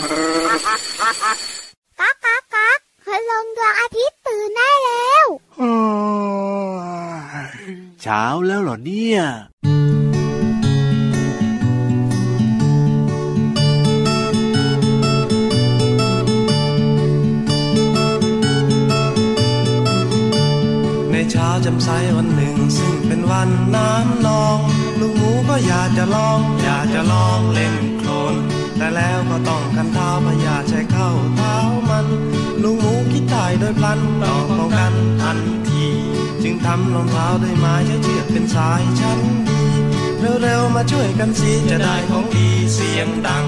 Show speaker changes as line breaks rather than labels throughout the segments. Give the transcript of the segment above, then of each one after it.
ก๊ากก๊ากก๊ากพลงดวงอาทิตย์ตื่นได้แล้ว
เช้าแล้วเหรอเนี่ย
ในเช้าจำใสวันหนึ่ง ซึ่งเป็นวันน้ำนองลูกหมูก็อยากจะลอง อยากจะลองเล่นโคลน แต่แล้วก็ต้องกันเท้าพยาใช้เข้าเท้ามันลูกหมูคิดได้โดยพลันต้องป้องกันทันที จึงทำรองเท้าด้วยไม้ใช้เชือกเป็นสายชั้นดีเร็วๆมาช่วยกันสิจะได้ของดีเสียงดัง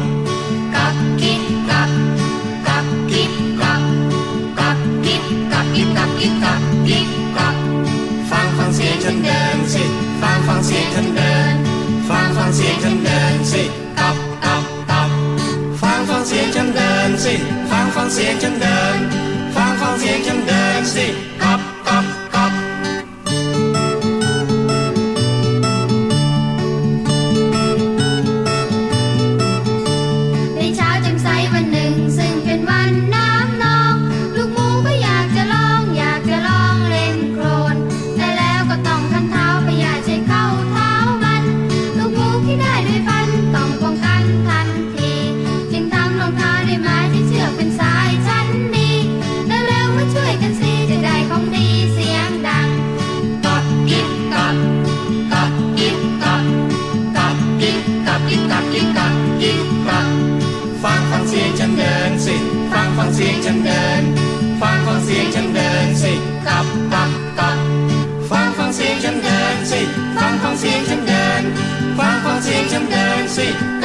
กักกิ๊กกักกักกิ๊กกักกักกิ๊กกักกิ๊กกักกิ๊กกักกิ๊กกัก
ฟังฟังเสียงฉันเดิน เสียงฉันเดิน ฟังฟังเสียงฉันเดินสิ งฟังเสียงฉันเดินสิ ฟังฟังเสียงฉันเดิน ฟังฟังเสียงฉันเดินสิ
กั
บกับกับฟังฟังเสียงฉันเดินสิ ฟังฟังเสียงฉันเดิน ฟังฟังเสียงฉันเดินสิ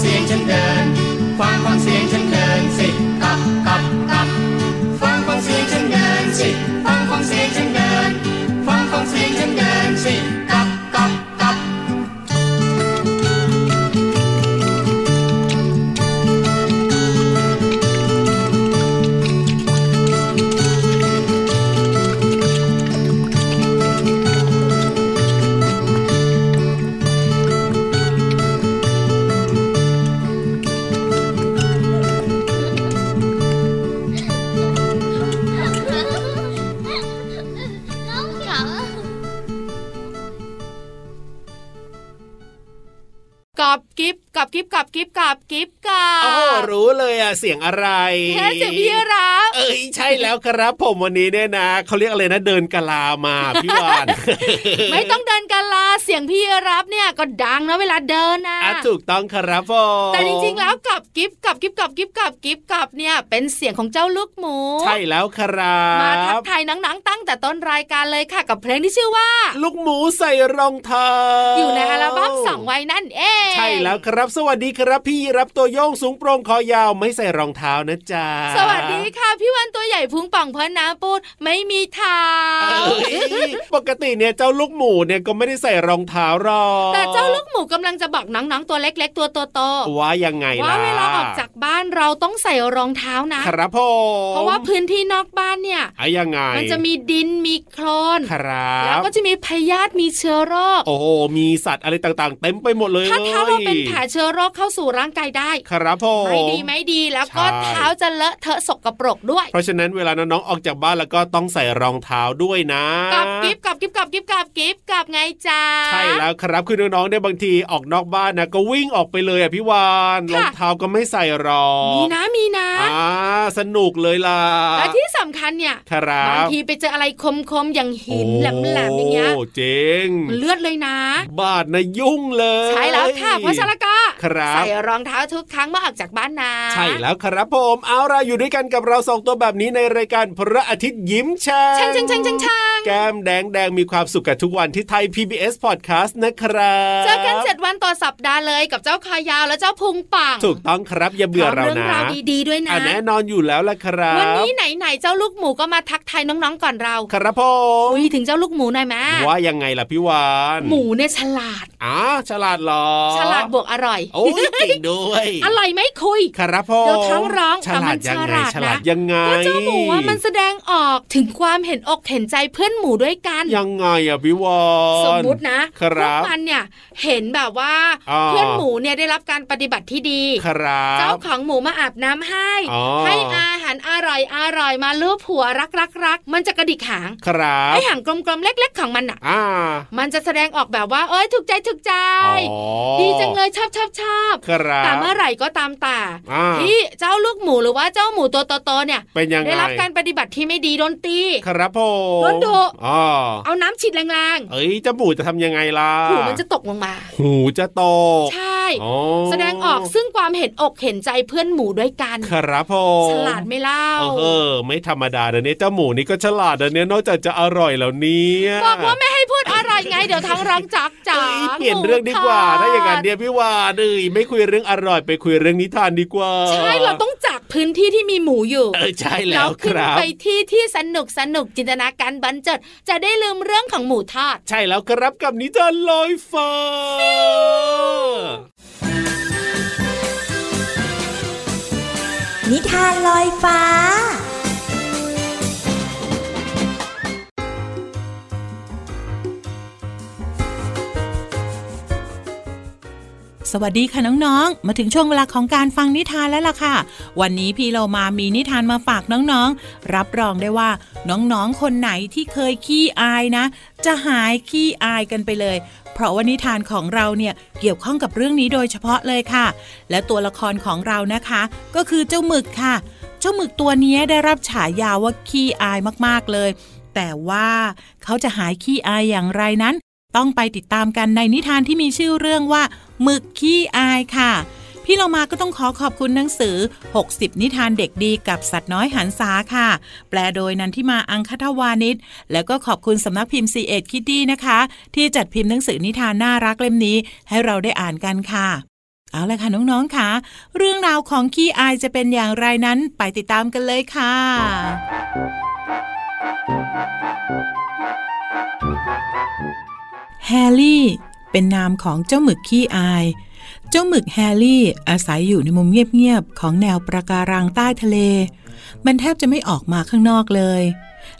เสียงฉันเดิน ฟังฟังเสียงฉัน
ฟกับกิฟกับกิฟกับกิฟกับ
โอ้รู้เลยอะเสียงอะไร
แค่เสียงพี่รับ
เอ้ยใช่แล้วครับผมวันนี้เนี่ยนะเขาเรียกอะไรนะเดินกะลามาพี่วาน
ไม่ต้องเดินกันลาเสียงพี่รับเนี่ยก็ดังนะเวลาเดินนะ
อะถูกต้องครับผม
แต่จริงๆแล้วกับกิฟกับกิฟกับกิฟกับกิฟกับเนี่ยเป็นเสียงของเจ้าลูกหมู
ใช่แล้วครั
มาทัก
บ
ทายหนังๆตั้งแต่ต้นรายการเลยค่ะกับเพลงที่ชื่อว่า
ลูกหมูใส่รองเท้า
อยู่ในอัลบั้มสองวัยนั่นเอง
ใช่แล้วครับสวัสดีครับพี่รับตัวโยงสูงโปร่งคอยาวไม่ใส่รองเท้านะจ๊ะ
สวัสดีค่ะ พี่วันตัวใหญ่พุงป่องเพราะน้ำปูดไม่มีเท้า
เอ้ยปกติเนี่ยเจ้าลูกหมูเนี่ยก็ไม่ได้ใส่รองเท้าหรอก
แต่เจ้าลูกหมูกำลังจะบอกน้องๆตัวเล็ก ๆ ตัวโตๆ
ว่ายังไง
ว่า
ล่ะ
เวลาออกจากบ้านเราต้องใส่รองเท้านะ
ครับผม
เพราะว่าพื้นที่นอกบ้านเนี่ย
อะยังไง
มันจะมีดินมีโคลน
ครับ
แล้วก็จะมีพยาธิมีเชื้อโรค
โอ้โหมีสัตว์อะไรต่างๆ เต็มไปหมดเลย
ถ้าเท้าเราเป็นแผลเชื้อโรคเข้าสู่ร่างกายได้
ครับผม
ไม่ดีไม่ดีแล้วก็
ใช่
เท้าจะเลอะเทอะสกปรกด้วย
เพราะฉะนั้นเวลาน้องๆออกจากบ้านแล้วก็ต้องใส่รองเท้าด้วยนะ
กับกิฟกับกิฟกับกิฟกับกิฟกับไงจ้า
ใช่แล้วครับคือน้องๆเนี่ยบางทีออกนอกบ้านนะก็วิ่งออกไปเลยอะพี่วาน
ค่ะ
รองเท้าก็ไม่ใส่รอง
มีนะมีนะ
อ่าสนุกเลยล่ะ
และที่สำคัญเนี่ย
ครับ
บางทีไปเจออะไรคมๆอย่างหินแหลมๆอย่างเงี้ย
โอ้เจ๋ง
มันเลือดเลยนะ
บาดนะยุ่งเลย
ใช่แล้วค่ะเพราะฉะนั้นก็
ครับ
ใส่รองเท้าทุกครั้งเมื่อออกจากบ้านนะ
ใช่แล้วครับผมเอาเราอยู่ด้วยกันกับเราสองตัวแบบนี้ในรายการพระอาทิตย์ยิ้มแฉ่
ช่างช่างช่างช่างช่าง
แก้มแดงแดงมีความสุขกับทุกวันที่ไทย PBS Podcast นะครับ
เจอกันเจ็ดวันต่อสัปดาห์เลยกับเจ้าคอยาวและเจ้าพุงป่อง
ถูกต้องครับอย่าเบื่อเรา
พม
นะ
เรื่องราวดีๆด้วยนะ
อะแน่นอนอยู่แล้วล่ะครับ
วันนี้ไหนๆเจ้าลูกหมูก็มาทักทายน้องๆก่อนเรา
ครับผม
คุยถึงเจ้าลูกหมูหน่อยไหม
ว่ายังไงล่ะพี่วาน
หมูเนี่ยฉลาด
อ๋อฉลาดเหรอ
ฉลาดบวกอร่อย
โอ้ยเก่งด้วย
อร่อยไหม่คุย
ครับผม
เดี๋ยวท้องร้อง
ฉ
แต่
ลา
มั
ด
น
ยังไง
ฉลาด
ฉลาด
นะ
ยังไง
ก็เจ้าหมูว่ามันแสดงออกถึงความเห็นอกเห็นใจเพื่อนหมูด้วยกัน
ยังไงอะพี่วาน
สมมุตินะครับพวกมันเนี่ยเห็นแบบว่า
อ่า
เพื่อนหมูเนี่ยได้รับการปฏิบัติที่ดี
ครับ
เจ้าของหมูมาอาบน้ำให้
อ๋อ
ให้อาหารอร่อยอร่อยมาลูบหัวรักรักรักมันจะกระดิกหาง
ครับ
ไอหางกลมๆเล็ก ๆ ของมันอะ
อ่า
มันจะแสดงออกแบบว่าเอ้ยถูกใจถูกใจ
อ๋อ
ดีจังเลยชอบชอบชอบ
ครับ
แต่เมื่อไหร่ก็ตามแต่
อ่า
ที่เจ้าลูกหมูหรือว่าเจ้าหมูตัวโตๆเนี่ย
เป็นยังไง
ได้รับการปฏิบัติที่ไม่ดีโดนตี
ครับผม
โดนดุ
อ๋อ
เอาน้ำฉีดแรง
เอ้ยเจาหมูจะทำยังไงล่ะ
ๆหูมันจะตกลงมา
หูจะตก
ใช่
อ๋อ
แสดงออกซึ่งความเห็นอกเห็นใจเพื่อนหมูด้วยกัน
ครับผม
ฉลาดไม่เล่า
เออ ไม่ธรรมดาเดี๋ยวนี้เจ้าหมูนี่ก็ฉลาดเดี๋ยวนี้นอกจากจะอร่อยแล้วเนี่ย
บอกว่าไม่ให้พูดอะไรไงเดี๋ยวท้องร้องจักจ๋า
เอ้ยเปลี่ยนเรื่องดีกว่า
หมูทด
ถ้าอย่างนั้นเดียวพี่วานเอ้ยไม่คุยเรื่องอร่อยไปคุยเรื่องนิทานดีกว่า
ใช่เราต้องจากพื้นที่ที่มีหมูอยู่
เออใช่แล้ว
เรา
ค
ขึ้น
รับ
ไปที่ที่สนุกสนุกจินตนาการบันเจิด จะได้ลืมเรื่องของหมูทอด
ใช่แล้วครับกับนิทานลอยฟ้า
นิทานลอยฟ้า
สวัสดีค่ะน้องๆ มาถึงช่วงเวลาของการฟังนิทานแล้วล่ะค่ะ วันนี้พี่เรามามีนิทานมาฝากน้องๆ รับรองได้ว่าน้องๆ คนไหนที่เคยขี้อายนะ จะหายขี้อายกันไปเลย เพราะว่านิทานของเราเนี่ยเกี่ยวข้องกับเรื่องนี้โดยเฉพาะเลยค่ะ และตัวละครของเรานะคะ ก็คือเจ้าหมึกค่ะ เจ้าหมึกตัวนี้ได้รับฉายาว่าขี้อายมากๆเลย แต่ว่าเขาจะหายขี้อายอย่างไรนั้น ต้องไปติดตามกันในนิทานที่มีชื่อเรื่องว่าหมึกขี้อายค่ะ พี่เรามาก็ต้องขอขอบคุณหนังสือ 60 นิทานเด็กดีกับสัตว์น้อยหันษาค่ะ แปลโดยนันทิมาอังคทวานิชแล้วก็ขอบคุณสำนักพิมพ์ c ีเอ็ดคิตตี้นะคะ ที่จัดพิมพ์หนังสือนิทานน่ารักเล่มนี้ ให้เราได้อ่านกันค่ะเอาละค่ะน้องๆค่ะ เรื่องราวของขี้อายจะเป็นอย่างไรนั้นไปติดตามกันเลยค่ะ แฮร์รี่ เป็นนามของเจ้าหมึกขี้อาย เจ้าหมึกแฮร์รี่อาศัยอยู่ในมุมเงียบๆ ของแนวปะการังใต้ทะเล มันแทบจะไม่ออกมาข้างนอกเลย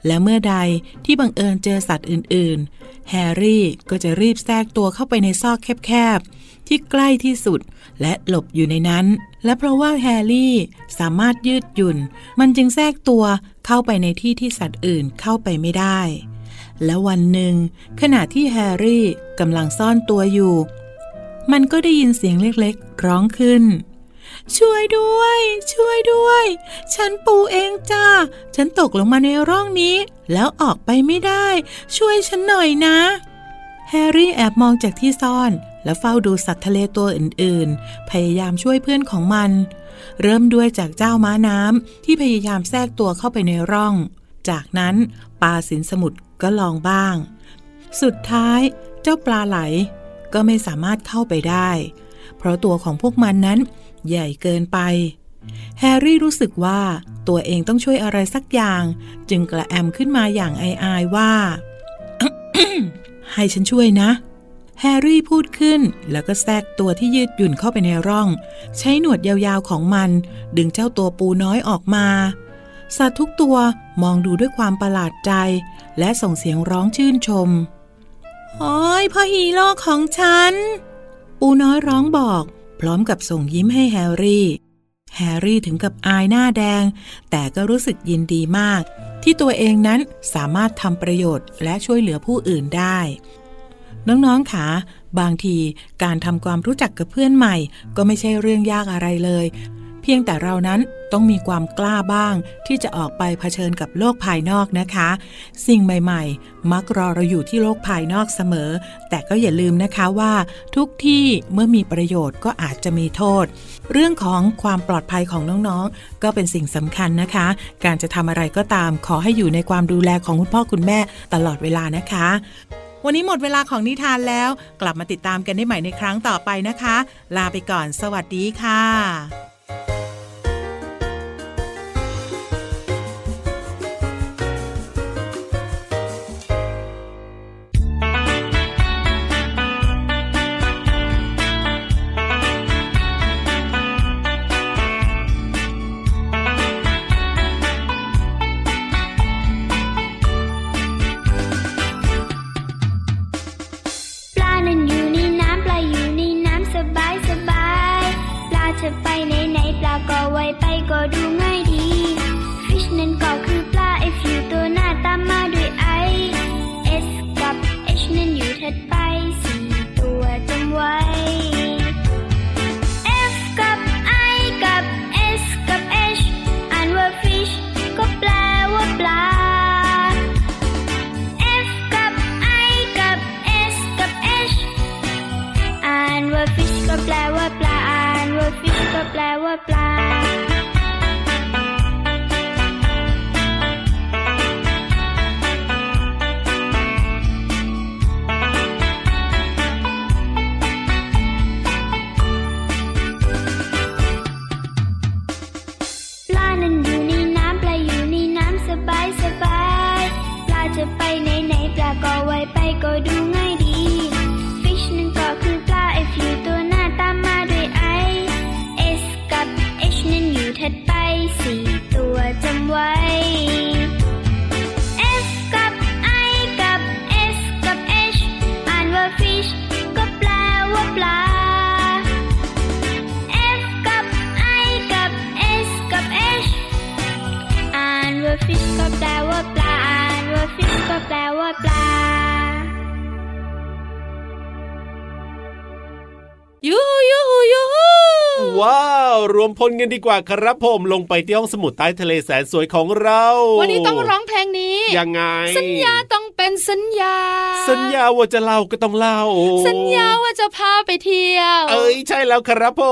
และเมื่อใดที่บังเอิญเจอสัตว์อื่นๆ แฮร์รี่ก็จะรีบแทรกตัวเข้าไปในซอกแคบๆ ที่ใกล้ที่สุดและหลบอยู่ในนั้น และเพราะว่าแฮร์รี่สามารถยืดหยุ่น มันจึงแทรกตัวเข้าไปในที่ที่สัตว์อื่นเข้าไปไม่ได้ และวันหนึ่ง ขณะที่แฮร์รี่กำลังซ่อนตัวอยู่ มันก็ได้ยินเสียงเล็กๆ ร้องขึ้น ช่วยด้วย ช่วยด้วย ฉันปูเองจ้า ฉันตกลงมาในร่องนี้ แล้วออกไปไม่ได้ ช่วยฉันหน่อยนะ แฮร์รี่แอบมองจากที่ซ่อน และเฝ้าดูสัตว์ทะเลตัวอื่นๆ พยายามช่วยเพื่อนของมัน เริ่มด้วยจากเจ้าม้าน้ำที่พยายามแทรกตัวเข้าไปในร่อง จากนั้นปลาสินสมุทร ก็ลองบ้าง สุดท้ายเจ้าปลาไหลก็ไม่สามารถเข้าไปได้ เพราะตัวของพวกมันนั้นใหญ่เกินไป แฮร์รี่รู้สึกว่าตัวเองต้องช่วยอะไรสักอย่าง จึงกระแอมขึ้นมาอย่างอายๆว่า ให้ฉันช่วยนะ แฮร์รี่พูดขึ้นแล้วก็แทรกตัวที่ยืดหยุ่นเข้าไปในร่อง ใช้หนวดยาวๆของมัน ดึงเจ้าตัวปูน้อยออกมา สัตว์ทุกตัวมองดูด้วยความประหลาดใจ และส่งเสียงร้องชื่นชม โอ้ยพ่อฮีโร่ของฉัน ปูน้อยร้องบอก พร้อมกับส่งยิ้มให้แฮร์รี่ แฮร์รี่ถึงกับอายหน้าแดง แต่ก็รู้สึกยินดีมาก ที่ตัวเองนั้นสามารถทำประโยชน์และช่วยเหลือผู้อื่นได้ น้องๆคะบางทีการทำความรู้จักกับเพื่อนใหม่ ก็ไม่ใช่เรื่องยากอะไรเลย เพียงแต่เรานั้นต้องมีความกล้าบ้างที่จะออกไปเผชิญกับโลกภายนอกนะคะ สิ่งใหม่ๆ มักรอเราอยู่ที่โลกภายนอกเสมอ แต่ก็อย่าลืมนะคะว่า ทุกที่เมื่อมีประโยชน์ก็อาจจะมีโทษ เรื่องของความปลอดภัยของน้องๆ ก็เป็นสิ่งสำคัญนะคะ การจะทำอะไรก็ตามขอให้อยู่ในความดูแลของคุณพ่อคุณแม่ตลอดเวลานะคะวันนี้หมดเวลาของนิทานแล้ว กลับมาติดตามกันได้ใหม่ในครั้งต่อไปนะคะ ลาไปก่อน สวัสดีค่ะ
ก็ไวไปก็ดูง่ายดี fish นั้นก็คือ จะไปไหนไหนปลาก็ไวไปก็ดูง่ายดี fish นั้นก็คือปลา f อฟิวตัวหน้าตามมาด้วย i s กับ h นั้นอยู่ถัดไปสี่ตัวจำไว้
รวมพลกันดีกว่าครับผมลงไปที่ห้องสมุดใต้ทะเลแสนสวยของเรา
วันนี้ต้องร้องเพลงนี้
ยังไง
สัญญาต้องเป็นสัญญา
สัญญาว่าจะเล่าก็ต้องเล่า
สัญญาว่าจะพาไปเที่ยว
เอ้ยใช่แล้วครับผ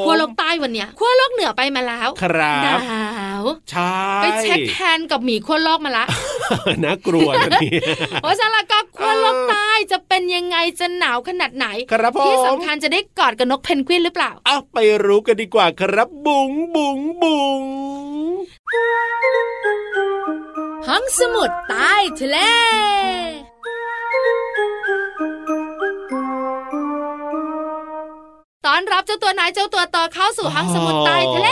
ม
ขั้วโลกใต้วันเนี้ยขั้วโลกเหนือไปมาแล้ว
ครั
ห
บ
นาว
ใช่
ไปเช็คแฮนด์กับหมีขั้วโลกมาละ
น่ากลัวนะเนี่ย
เพราะฉะนั้นแล้วก็ขั้วโลกใต้จะเป็นยังไงจะหนาวขนาดไหน
ครับผม
ที่สำคัญจะได้กอดกับนกเพนกวินหรือเปล่า
เอาไปรู้กันดีกว่าครับบุ๋งบุ๋งบุ๋ง
ห้องสมุดใต้ทะเลตอนรับเจ้าตัวไหนายเจ้าตัวต่อเข้าสู่ห้องสมุดใต้ทะเล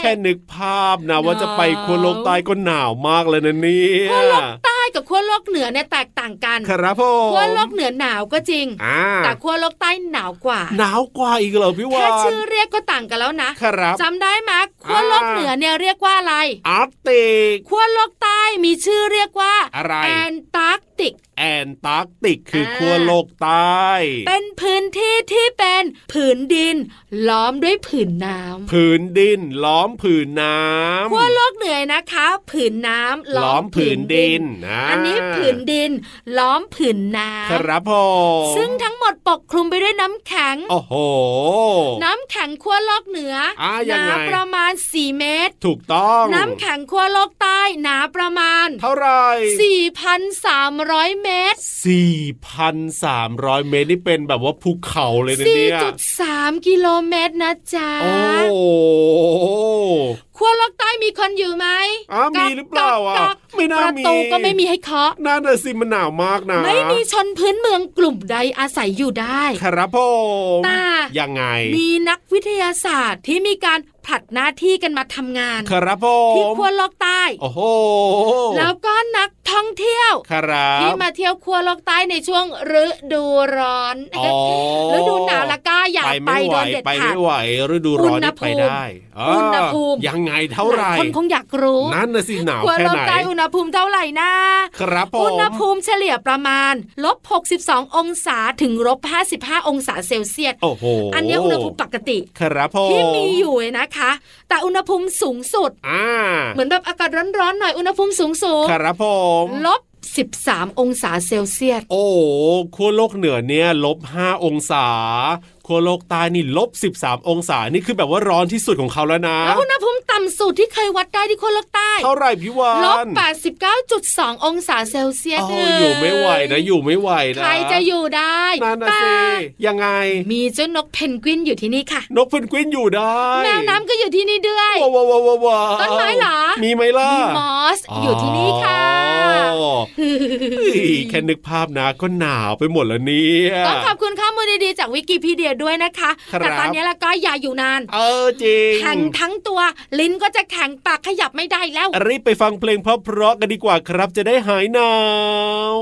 แค่นึกภาพนะว่าจะไปขั้วโลกใต้ก็หนาวมากเลยนะเนี่ย
ขั้วโลกใต้กับขั้วโลกเหนือเนี่ยแตกต่างกัน
ครับผม
ขั้วโลกเหนือหนาวก็จริง
อ่า
แต่ขั้วโลกใต้หนาวกว่า
หนาวกว่าอีกเหรอพี่วา
แค่
น
ชื่อเรียกก็ต่างกันแล้วนะครับจำได้ไหมขั้วโลกเหนือเนี่ยเรียกว่าอะไร
อาร์กติก
ขั้วโลกใต้มีชื่อเรียกว่า
อะไร
แอนตาร์ก ติก
แอนตาร์กติกคืออาขั้วโลกใต้
เป็นพื้นที่ที่เป็นผืนดิน ล้อมด้วยผืนน้ำ
ผืนดิน ล้อมผืนน้ำ
ขั้วโลกเหนือนะคะ ผืนน้ำ
ล้อมผืนดินอ่า
อันนี้ผืนดิน ล้อมผืนน้ำ
ครับผม
ซึ่งทั้งหมดปกคลุมไปด้วยน้ำแข็ง
โอ้โห
น้ำแข็งขั้วโลกเหนืออาห
ยัง
นา
ไง
ประมาณ 4 เมตร
ถูกต้อง
น้ำแข็งขั้วโลกใต้หนาประมาณ
เท่าไหร่
4,300 เมตร
4,300 เมตรนี่เป็นแบบว่าภูเขาเลยนะเนี่ย
4.3 กิโลเมตรนะจ๊ะ
โอ้
ขั้วโลกใต้มีคนอยู่ไหม
อ้าวมีหรือเปล่าอะ
ก๊กก๊ก
ไม่น่า
ประ
มี
ตูก็ไม่มีให้เคาะ
น่าจะสิมันหนาวมากนะ
ไม่มีชนพื้นเมืองกลุ่มใดอาศัยอยู่ได้
ครับผม
แต่
ยังไง
มีนักวิทยาศาสตร์ที่มีการผลัดหน้าที่กันมาทำงาน
ครับผ
ที่
ม
ขั้วโลกใต้
โอ้โห
แล้วก็นัก ท่ท่องเที่ยว
ครับ
ที่มาเที่ยวครัวโลกใต้ในช่วงฤดูร้อน
อ๋อ
ฤดูหนาวละก็อย่า
ไป
ไป
ไม่ไหว
โดนเด็ด
ไป
ขา
ไม่
ด
ไหวฤดูร้อนนี่
อุณหภู
ไป
มิ
ได้า
อุณหภูมิ
ยังไงเท่าไหร่
ลยคนคงอยากรู้
นั่นน่ะสิหนาว
ครัว
แค่
โลก
ไหน
ใต้อุณหภูมิเท่าไหร่นะครับ
ผ
อุ
ม
ณหภูมิเฉลี่ยประมาณลบ62 องศาถึงลบ55 องศาเซลเซียส
โอ้โห
อันนี้อุณหภูมิปกติ
ครับผม
ที่มีอยู่นะคะ แต่อุณหภูมิสูงสุด
อ่า
เหมือนแบบอากาศร้อนๆหน่อยอุณหภูมิสูงสูง
ครับผม
ลบ13 องศาเซลเซียส
โอ้โหขั้วโลกเหนือเนี่ยลบ5องศา ขั้วโลกใต้นี่ลบ13 องศานี่คือแบบว่าร้อนที่สุดของเขาแล้วนะ
แล้วอุณหภูมิต่ำสุดที่เคยวัดได้ที่โคโลกใต้
เท่าไหร่พี่วาน
ลบ89.2 องศาเซลเซียส
อ๋ออยู่ไม่ไหวนะอยู่ไม่ไหวนะ
ใครจะอยู่ได้
นั่นนะ
แต่
สิยังไง
มีเจ้านกเพนกวินอยู่ที่นี่ค่ะ
นกเพนกวินอยู่ได้
แมวน้ำก็อยู่ที่นี่ด้วย
ว้าวว้าวว้าวว้าว
ต้นไม้เหรอ
มีไหมล่ะ
มีมอสอยู่ที่นี่ค่ะ
อ๋อเฮ้ยแค่นึกภาพนะก็หนาวไปหมดแล้วเนี่ย
ต้องขอบคุณข้อมูล ดีๆจากวิกิพีเดียด้วยนะคะ
ครับ
แต่ตอนนี้แล้วก็อย่าอยู่นาน
เออจริง
แข็งทั้งตัวลิ้นก็จะแข็งปากขยับไม่ได้แล้ว
รีบไปฟังเพลงเพราะๆกันดีกว่าครับจะได้หายหนาว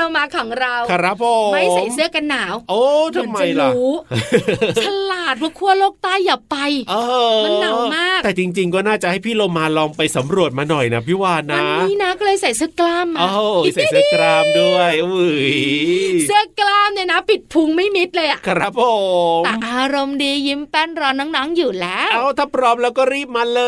ว่าวันนี้พี่
เรามาของเรา
ครับผม
ไม่ใส่เสื้อกันหนาว
โอ้ทำไม
เหอนจะ
ล่ะ
รู้ฉลาดว่าขั้วโลกใต้อย่าไป
เออ
มันหนาวมาก
แต่จริง ๆ ก็น่าจะให้พี่โลมาลองไปสำรวจมาหน่อยนะพี่วาน
วั
นะ
นี้นะก็เลยใส่เสื้อกล้ามมา
โอ้ใส่เสื้อกรามด้วยอุ้ย
เสื้อกล้ามเนี่ยนะ ปิดพุงไม่มิดเลยอะ
ครับผม
แต่อารมณ์ดียิ้มแป้นรอน้องๆอยู่แล้ว
เอาถ้าพร้อมแล้วก็รีบมาเล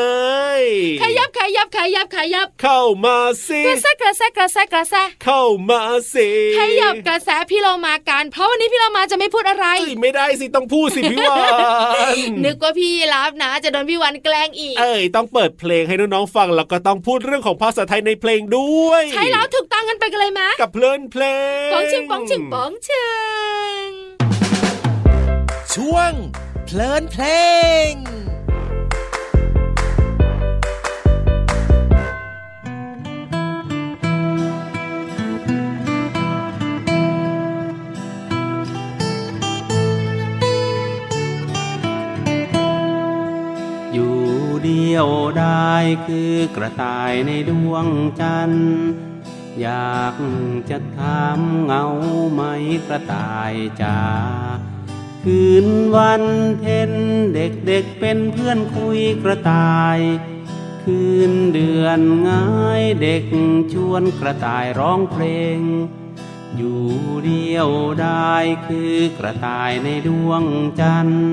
ย
ขยับขยับขยับขยับ
เข้ามาสิ
กระแซะกระแซะกระแซะกระแซะ
เข้ามาสิ
ขยับกระแสพี่เรามากันเพราะวันนี้พี่เรามาจะไม่พูดอะไร
เอ้ยไม่ได้สิต้องพูดสิพี่วาน
นึกว่าพี่รับนะ จะโดนพี่วันแกล้งอีก
เอ้ยต้องเปิดเพลงให้น้องๆฟังแล้วก็ต้องพูดเรื่องของภาษาไทยในเพลงด้วย
ใช่แล้วถูกต้องกันไปกันเลยมะ
กับเพลินเพลง
ป๋องชิงป๋องชิงป๋องชิง
ช่วงเพลินเพลง
เดียวได้คือกระต่ายในดวงจันทร์อยากจะถามเงาไหมกระต่ายจ๋าคืนวันเพ็ญเด็กเด็กๆเป็นเพื่อนคุยกระต่าย คืนเดือนง่ายเด็กชวนกระต่ายร้องเพลง อยู่เดียวได้คือกระต่ายในดวงจันทร์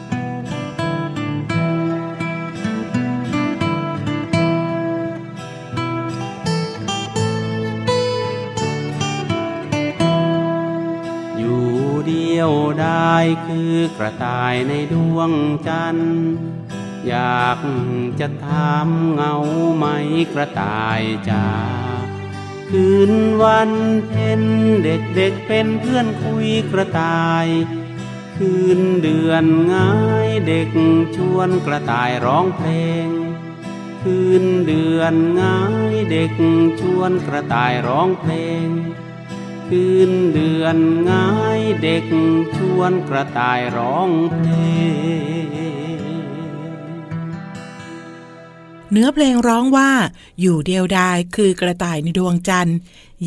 ายได้คือกระต่ายในดวงจันทร์อยากจะถามเงาไหมกระต่ายจ้าคืนวันเพ็ญเด็กเด็กเป็นเพื่อนคุยกระต่าย คืนเดือนง่ายเด็กชวนกระต่ายร้องเพลง คืนเดือนง่ายเด็กชวนกระต่ายร้องเพลง คืนเดือนง่ายเด็กชวนกระต่ายร้องเพลง
เนื้อเพลงร้องว่า อยู่เดียวดายคือกระต่ายในดวงจันทร์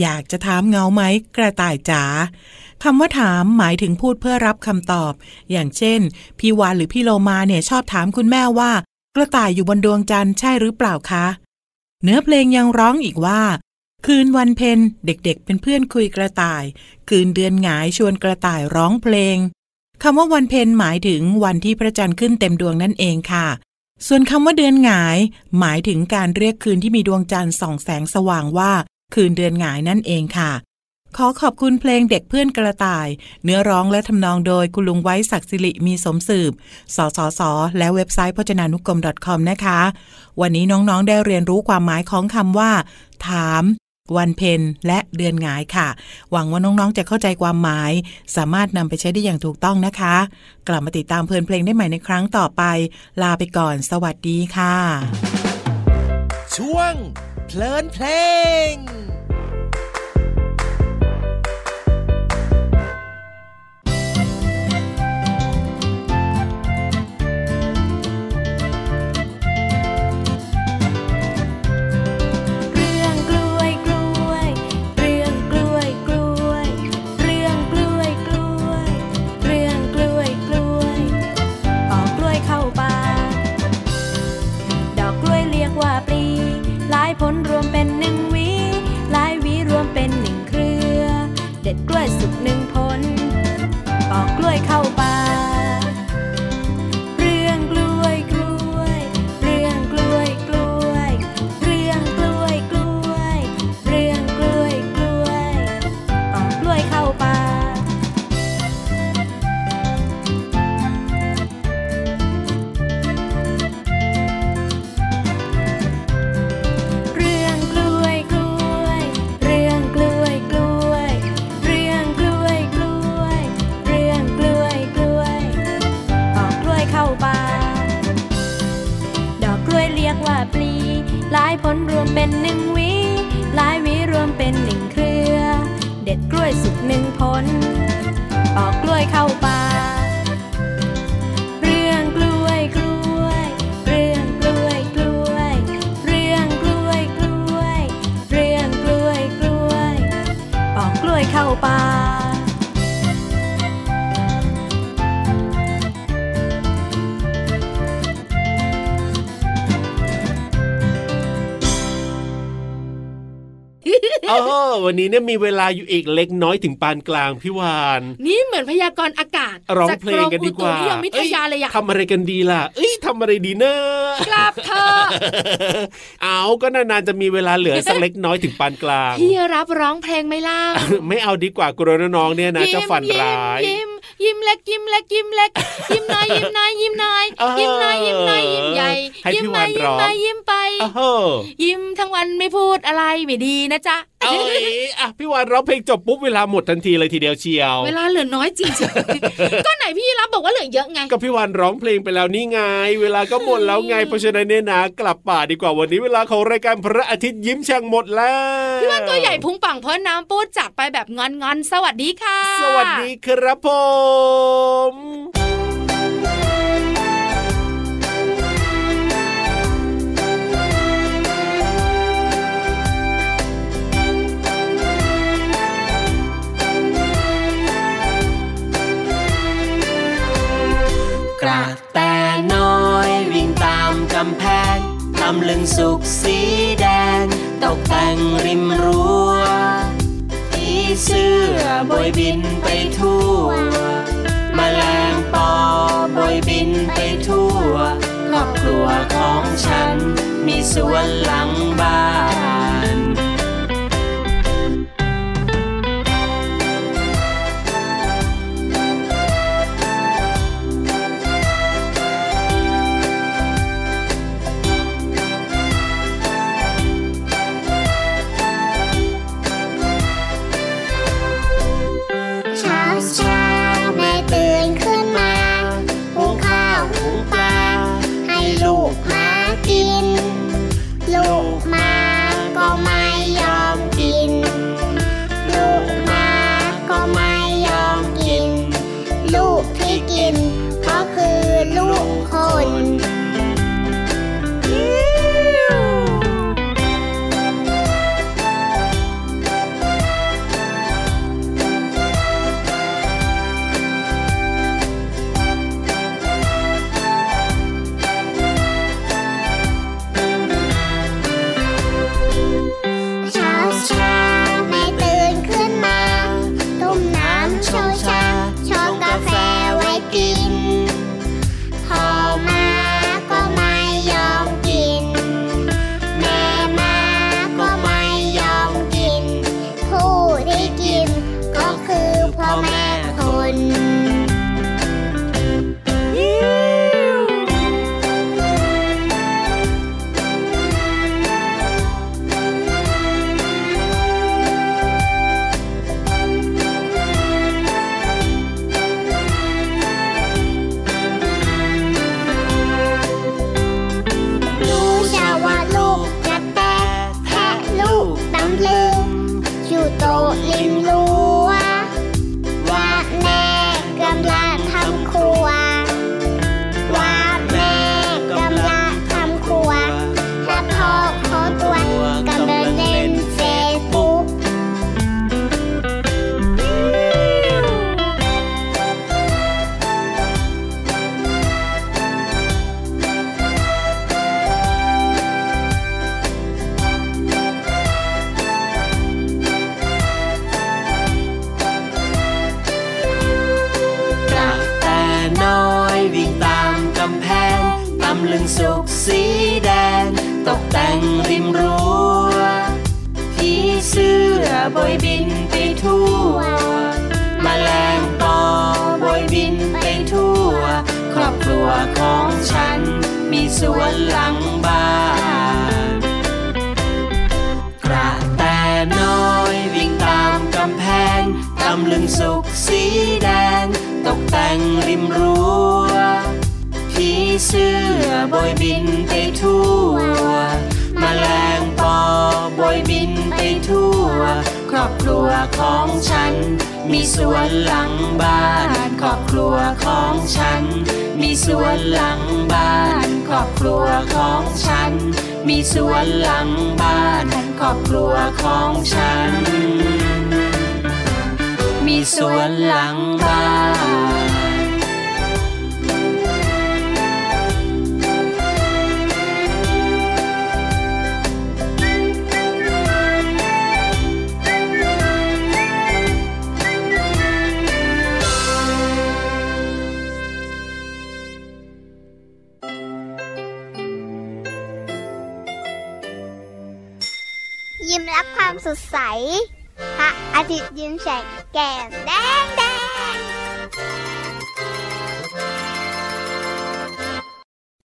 อยากจะถามเงาไหมกระต่ายจ๋าคำว่าถามหมายถึงพูดเพื่อรับคำตอบ อย่างเช่น พี่วานหรือพี่โลมาเนี่ยชอบถามคุณแม่ว่า กระต่ายอยู่บนดวงจันทร์ใช่หรือเปล่าคะ เนื้อเพลงยังร้องอีกว่า คืนวันเพ็ญเด็กๆเป็นเพื่อนคุยกระต่าย คืนเดือนหงายชวนกระต่ายร้องเพลงคำว่าวันเพ็ญหมายถึงวันที่พระจันทร์ขึ้นเต็มดวงนั่นเองค่ะ ส่วนคำว่าเดือนหงาย หมายถึงการเรียกคืนที่มีดวงจันทร์ส่องแสงสว่างว่า คืนเดือนหงายนั่นเองค่ะ ขอขอบคุณเพลงเด็กเพื่อนกระต่าย เนื้อร้องและทำนองโดยคุณลุงไว้ศักดิ์สิริมีสมสืบ สสส และเว็บไซต์พจนานุกรม .com นะคะ วันนี้น้องๆได้เรียนรู้ความหมายของคำว่า ถาม วันเพ็ญและเดือนหงายค่ะ หวังว่าน้องๆ จะเข้าใจความหมาย สามารถนำไปใช้ได้อย่างถูกต้องนะคะ กลับมาติดตามเพลินเพลงได้ใหม่ในครั้งต่อไป ลาไปก่อน สวัสดีค่ะ
ช่วงเพลินเพลง
วันนี้เนี่ยมีเวลาอยู่อีกเล็ก
น้อยถึงปานกลางพี่วาน
นี่เหมือนพยากรณ์อากาศ
ร้องเพลงกันดีกว่า
จกรมอุตุนิยมวิทยาเลยอะ
ทำอะไรกันดีล่ะ เอ้ยทำอะไรดีเนอะ
กลับเธอะ
เอาก็นานๆจะมีเวลาเหลือสักเล็กน้อยถึงปานกลาง
พี่รับร้องเพลงไหม่ล่า
ไม่เอาดีกว่ากลัวน้องๆเนี่ยนะจะฝันร้าย
ยิ้มยิ้มเล็กยิ้มเล็กยิ้มเล็กยิ้มน้อยยิ้มน้อยยิ้มน้อย
เออ
ยิ้มน้อยยิ้มน้อยยิ้มใหญ่
ให้
ยิ้
พี่
ม
วา
ไป
น
ยิ้
ร้
ม
อง
ไปยิ้มไป
โอ้โห
ยิ้มทั้งวันไม่พูดอะไรไม่ดีนะจ๊ะ
เอ้ยอะพี่วานร้องเพลงจบปุ๊บเวลาหมดทันทีเลยทีเดียวเชียว
เวลาเหลือน้อยจริงๆก็ไหนพี่รับบอกว่าเหลือเยอะไง
ก็พี่วานร้องเพลงไปแล้วนี่ไง เวลาก็หมดแล้วไงเพราะฉะนั้นเนี่ยนะกลับป่าดีกว่าวันนี้เวลาของรายการพระอาทิตย์ยิ้มช่างหมดแล้ว
พี่วันตัวใหญ่พุงป่องเพราะน้ำปูดจากไปแบบงอนๆสวัสดีค่ะ
สวัสดีครับผมำ
ลึงสุกสีแดง ตกแต่งริมรั้วผีเสื้อบอยบินไปทั่วมแมลงปอบอยบินไปทั่ว ครอบครัวของฉันมีสวนหลังบ้าน แดง ตกแต่งริมรั้วผีเสื้อบอยบินไปทั่วมแมลงปอบอยบินไปทั่ว ครอบครัวของฉัน มีสวนหลังบ้าน ครอบครัวของฉัน มีสวนหลังบ้าน ครอบครัวของฉัน มีสวนหลังบ้าน ครอบครัวของฉัน มีสวนหลังบ้าน
ยิ้มรับความสดใส ระอาทิตย์ยิ้มแฉกแก้มแดงแดง